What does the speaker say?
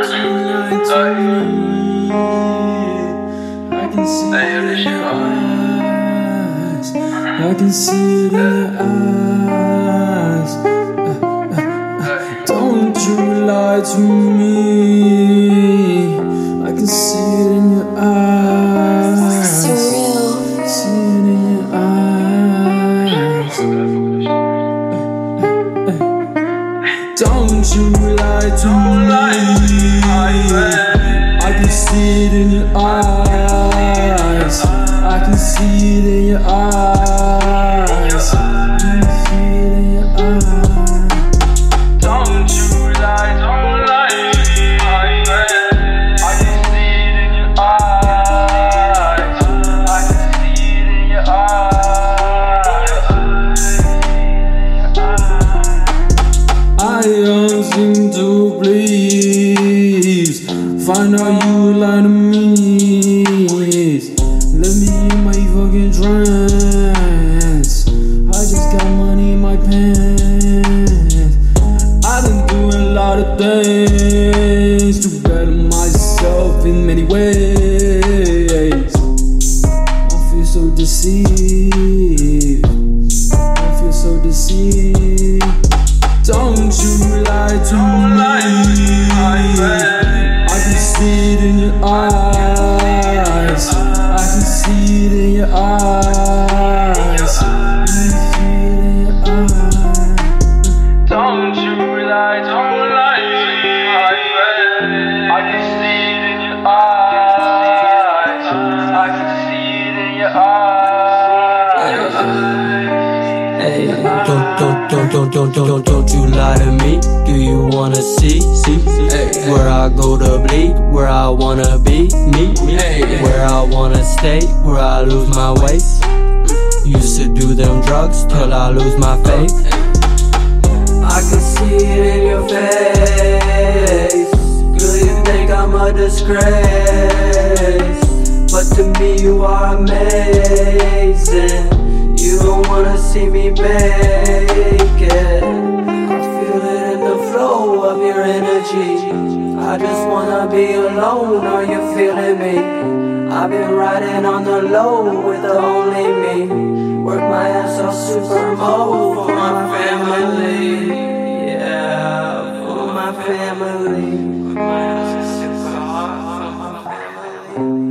I can see it in your eyes. I your eyes. You lie to me. I can see it in your eyes. I can see it in your eyes. Don't to please. Find out you lie to me. Let me in my fucking trance. I just got money in my pants. I've been doing a lot of things to better myself in many ways. I feel so deceived. Hey. Don't, don't, don't, don't, don't, don't, don't, don't you lie to me. Do you wanna see, see, see where I go to bleed, where I wanna be, me, me, where I wanna stay, where I lose my way. Used to do them drugs till I lose my faith. I can see it in your face. Girl, you think I'm a disgrace, but to me you are amazing don't wanna see me make it. I feel it in the flow of your energy. I just wanna be alone, are you feeling me? I've been riding on the low with only me. Work my ass off super mode for my family. Yeah, for my family. Work my for my family.